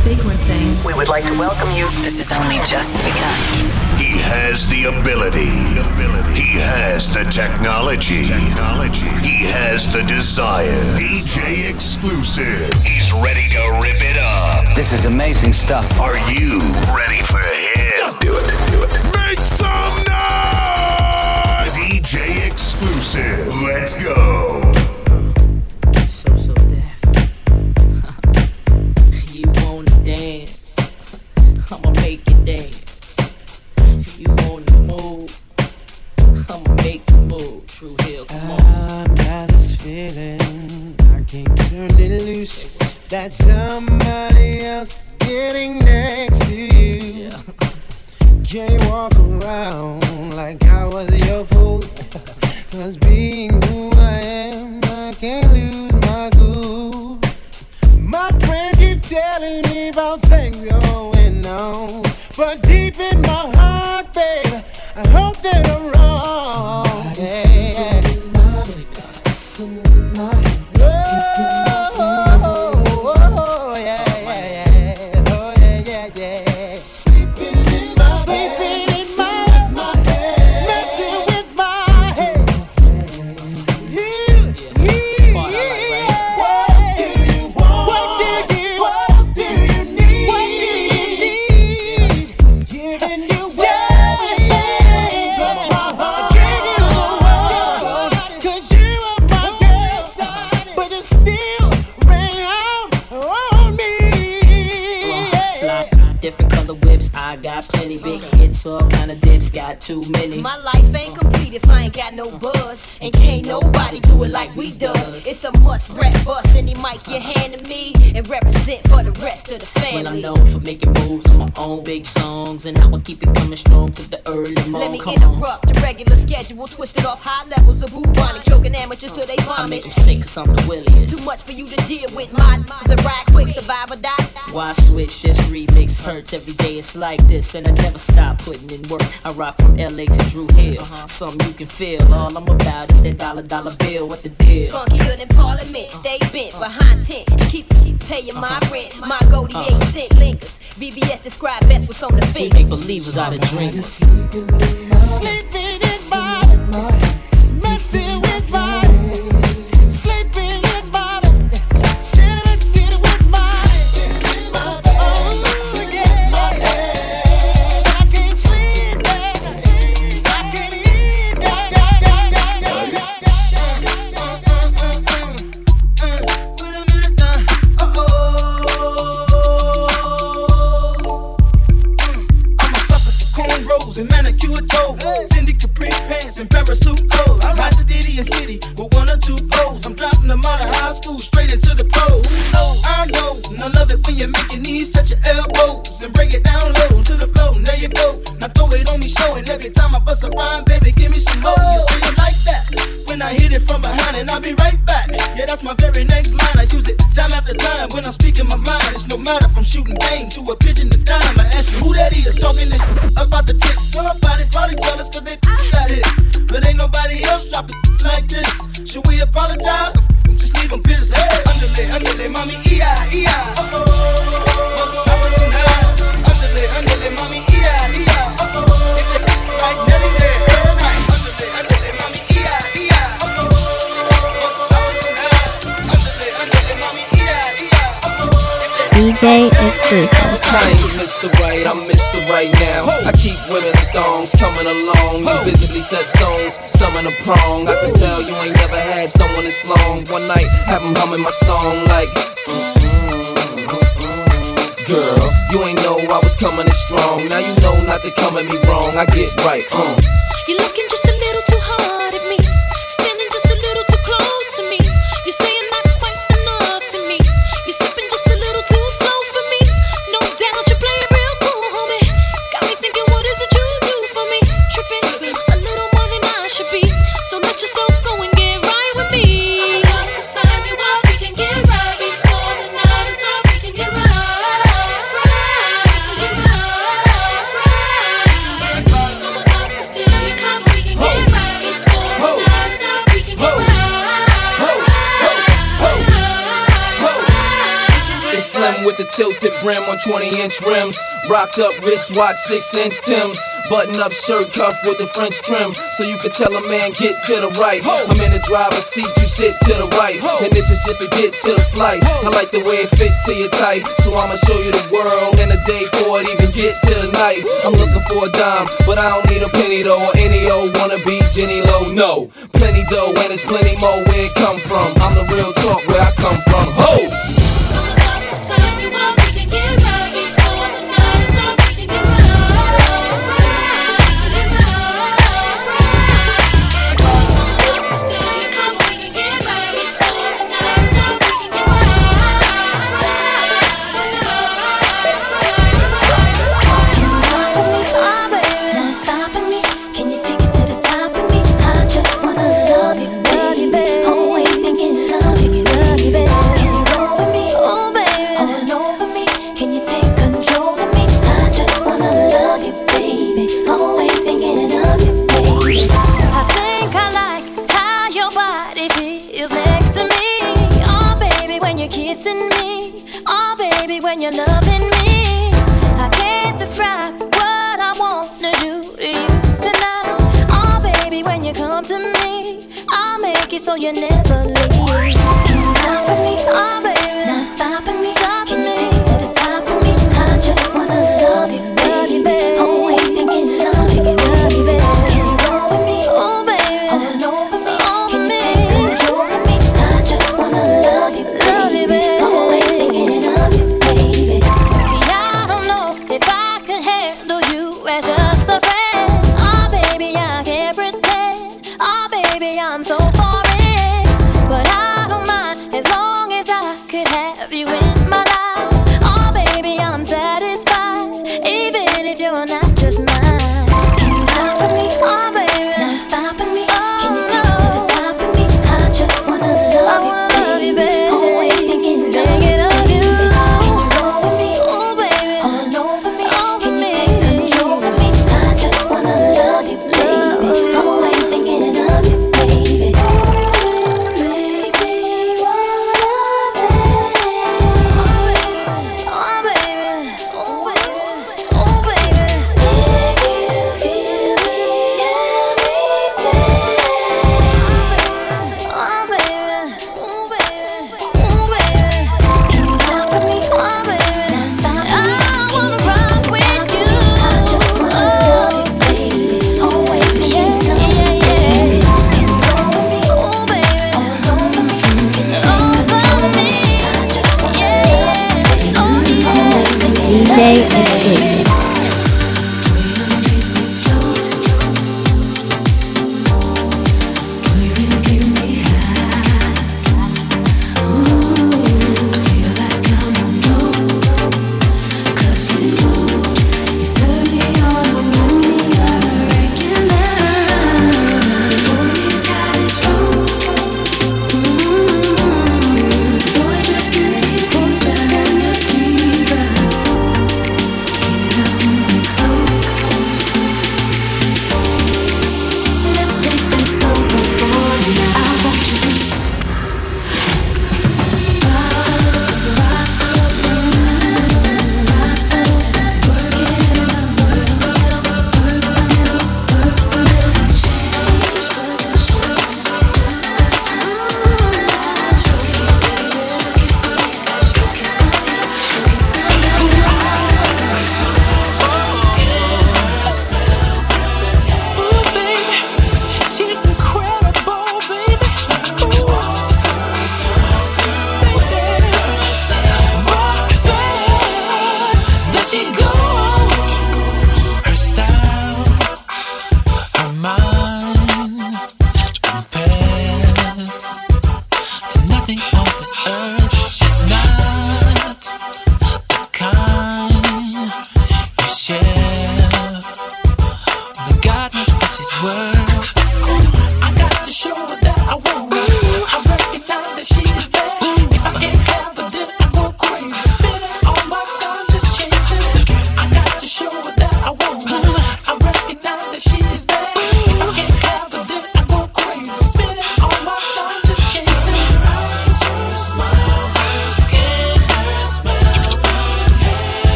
Sequencing. We would like to welcome you. This has only just begun. He has the ability. ability. He has the technology. He has the desire. DJ exclusive. He's ready to rip it up. This is amazing stuff. Are you ready for him? Do it, do it. Make some noise! DJ exclusive. Let's go. Loose. That somebody else getting next to you. Can't walk around like I was your fool. Cause being who I am, too many. My life ain't complete if I ain't got no buzz. And can't nobody do it like we does. It's a must rap bust. Any mic you hand to me and represent for the rest of the family. Well, I'm known for making moves on my own big songs and how I keep it coming strong to the early morning. Let me Come on. interrupt the regular schedule, twisted off high levels of bubonic, choking amateurs till they I vomit. make them sick cause I'm the williest. Too much for you to deal with. My a ride quick, survive or die. Why switch? This remix hurts every day. It's like this, and I never stop putting in work. I rock from LA to Drew Hill. uh-huh. Something you can feel. All I'm about is that dollar dollar bill. What the deal? Funkier than Parliament, uh-huh. stay bent uh-huh. behind tent. Keep keep paying my uh-huh. rent. My goldie eight cent linkers. VVS describe best what's on the We fingers. make believers out of dreamers. Sleeping in my DJ. I ain't Mr. Right, I'm Mr. Right now. I keep women in thongs coming along. You visibly set stones, some in a prong. I can tell you ain't never had someone this long. One night, have 'em humming my song like. Girl, you ain't know I was coming in strong. Now you know not to come at me wrong. I get right, uh. You're looking just 20 inch rims. Rocked up wristwatch, 6 inch Tims. Button up shirt cuff with the French trim. So you can tell a man, get to the right. I'm in the driver's seat, you sit to the right. And this is just to get to the flight. I like the way it fit to your type. So I'ma show you the world in a day for it, even get to the night. I'm looking for a dime, but I don't need a penny though. Or any old wanna be Jenny Low. No, plenty dough, and it's plenty more where it come from. I'm the real talk where I come from. Ho!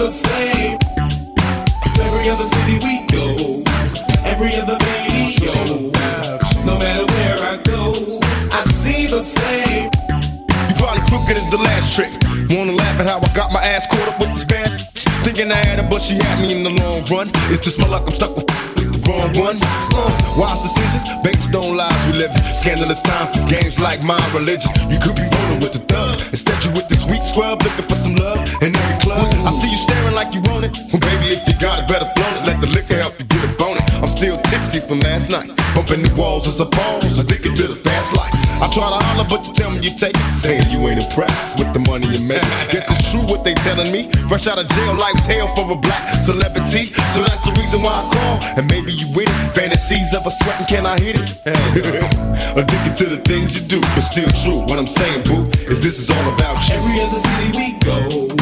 the same. Every other city we go, every other video. No matter where I go, I see the same. Probably crooked is the last trick. Wanna laugh at how I got my ass caught up with this bad? Thinking I had her, but she had me in the long run. It's just my luck, I'm stuck with born one. Wise decisions based on lies we live. Scandalous times, it's games like my religion. You could be rolling with the thug. Instead, you with this weak scrub looking for some love in every club. I see you staring like you want it. Well, baby, if you got it, better flaunt it. Let the liquor help you legacy from last night. Bumping the walls as a balls, addicted to the fast life. I try to holler, but you tell me you take it. Saying you ain't impressed with the money you make. Guess it's true what they telling me. Fresh out of jail, life's hell for a black celebrity. So that's the reason why I call. And maybe you with it. Fantasies of a sweating, can I hit it? addicted to the things you do, but still true. What I'm saying, boo, is this is all about you. Every other city we go.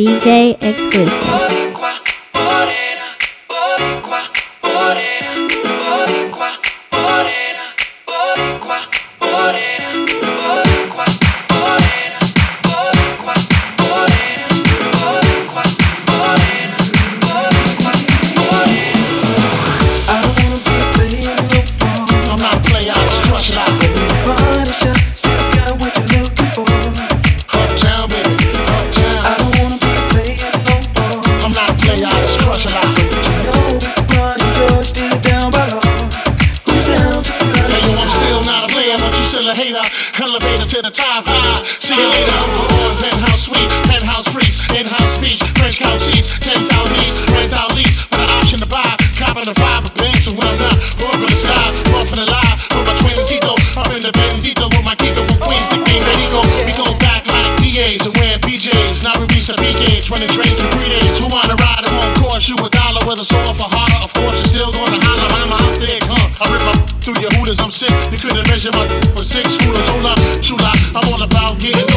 DJ exclusive. I'm sick, couldn't measure my for six. Shula, shula, I'm all about getting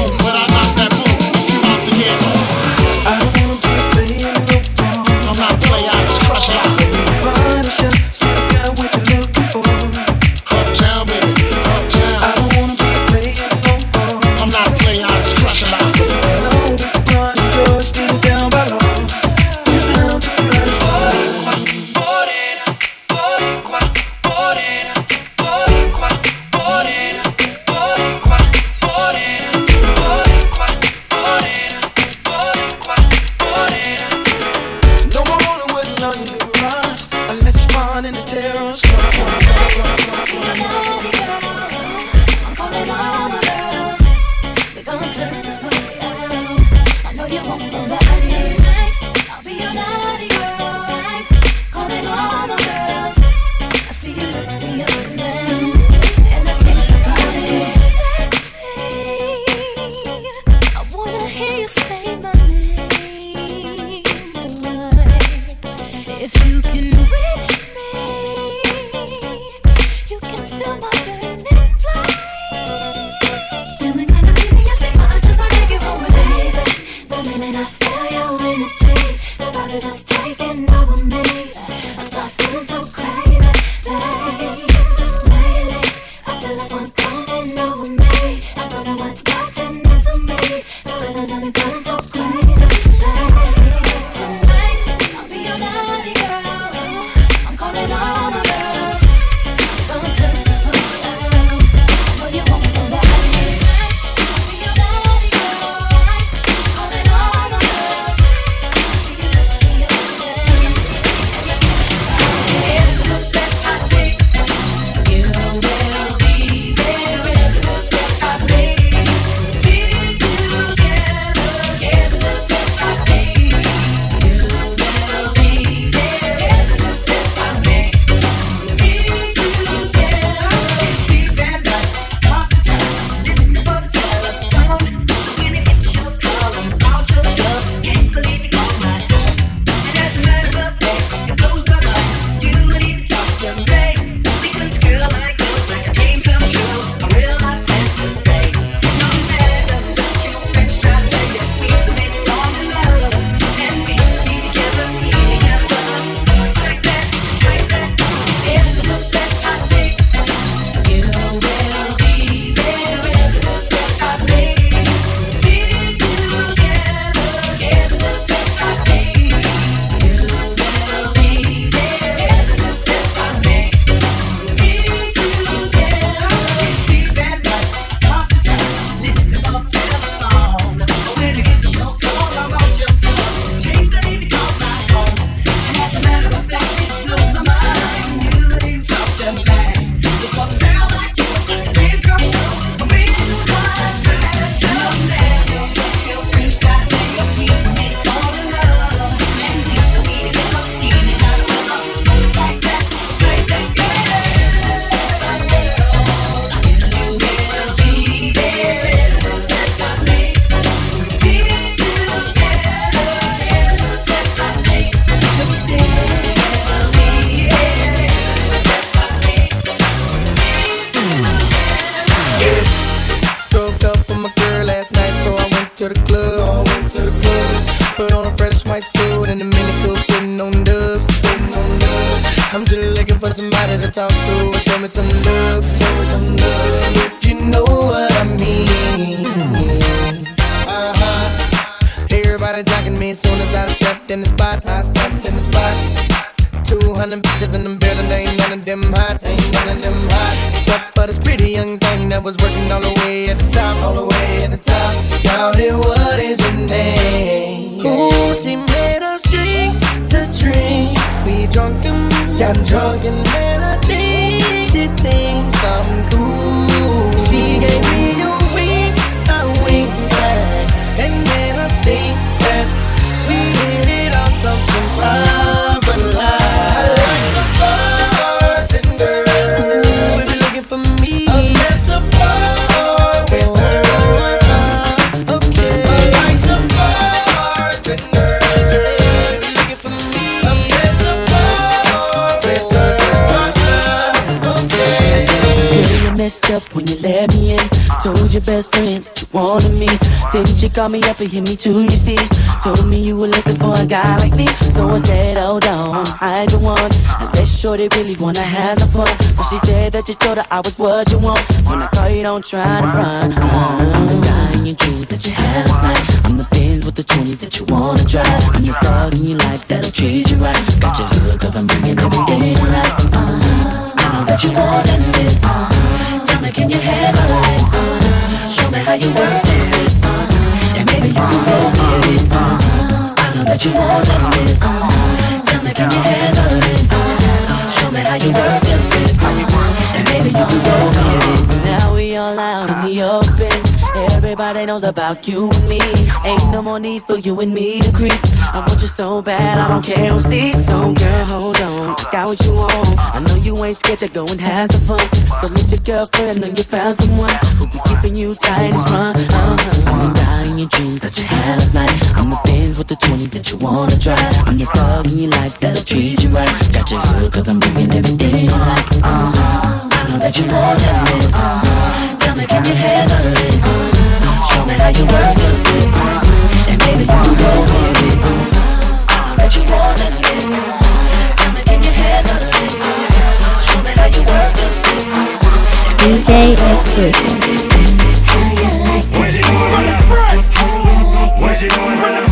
talk to and show me some love, 200 bitches in the building, ain't none of them hot, ain't none of them hot. Sweat for this pretty young thing that was working all the way at the top, all the way at the top. Shouted, what is your name? Ooh, she made us drinks to drink. We drunk and got drunk and then I think she thinks I'm cool. She gave me a messed up when you let me in. Told your best friend you wanted me. Then you called me up and hit me to your steez. Told me you were looking for a guy like me. So I said, hold on, I the one. Unless shorty really wanna have some fun. But she said that you told her I was what you want. When I call you, don't try to run. I'm the guy in your dreams that you had last night. I'm the Benz with the 20 that you wanna drive. I'm the dog in your life that'll treat you right. Got your hood cause I'm bringing everything to life. Uh, I know that you than this. Uh, tell me, can you handle it? Uh, show me how you work it. Uh, and maybe you can go get it. Uh, I know that you than this. Tell me, can you handle knows about you and me. Ain't no more need for you and me to creep. I want you so bad, I don't care who sees. So girl, hold on, got what you want. I know you ain't scared to go and have some fun. So let your girlfriend know you found someone who be keeping you tight as strong. Uh-huh. I'm in your dreams that you had last night. I'm the Benz with the 20 that you wanna drive. I'm the dog in your life that'll treat you right. Got your hood cause I'm bringing everything you like. Uh-huh. I know that you more than this. Uh, tell me, can you handle it? Uh, show me how you work it. Uh, and maybe you can go with it. Uh, I know you more than this. Tell me, can you handle it? Show me how you work it. DJ exclusive. What you doing from the front? What you doing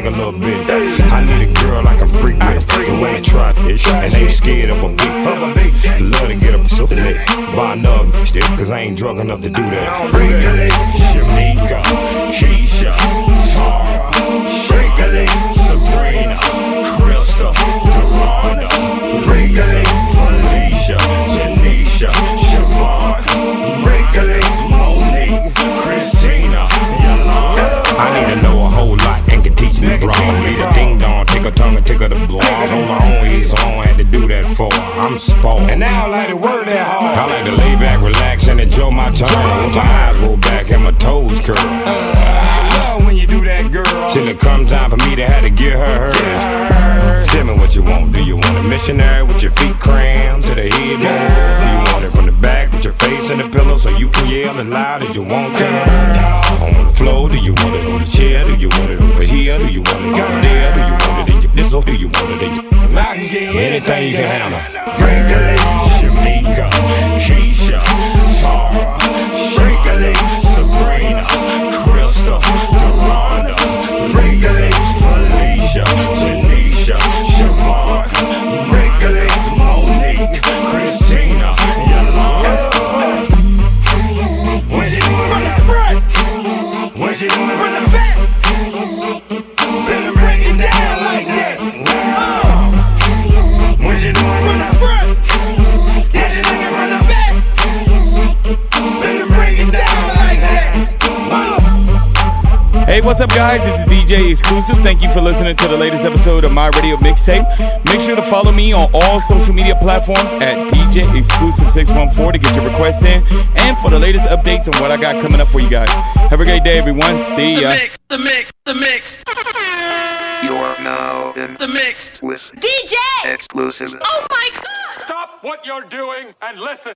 drink a little bit. I need a girl I can freak with, who ain't try it, and ain't scared of a beat. Love to get up so lit, buy another stick, cause I ain't drunk enough to do that. Freak-a-lee. Shamika, tongue and take her to blow. My own, he's on, had to do that for. I'm spoiled. And now I like to work that hard. I like to lay back, relax, and enjoy my time. With my eyes roll back and my toes curl. I love when you do that, girl. Till it comes time for me to have to get her hers. Tell me what you want. Do you want a missionary with your feet crammed to the headboard? Do you want it from the back with your face in the pillow so you can yell as loud as you want to? On the floor, do you want it on the chair? Do you want it over here? Do you want it over there? Do you want it nizzle? Do you want it in. I can get Anything you can handle. Freak-a-lee. Shamika, Keisha, Tara, Freak-a-lee. Sabrina, Krista, what's up, guys? This is DJ Exclusive. Thank you for listening to the latest episode of My Radio Mixtape. Make sure to follow me on all social media platforms at DJ Exclusive 614 to get your request in and for the latest updates on what I got coming up for you guys. Have a great day, everyone. See ya. The mix, the mix. You are now in the mix with DJ exclusive. Oh my god! Stop what you're doing and listen.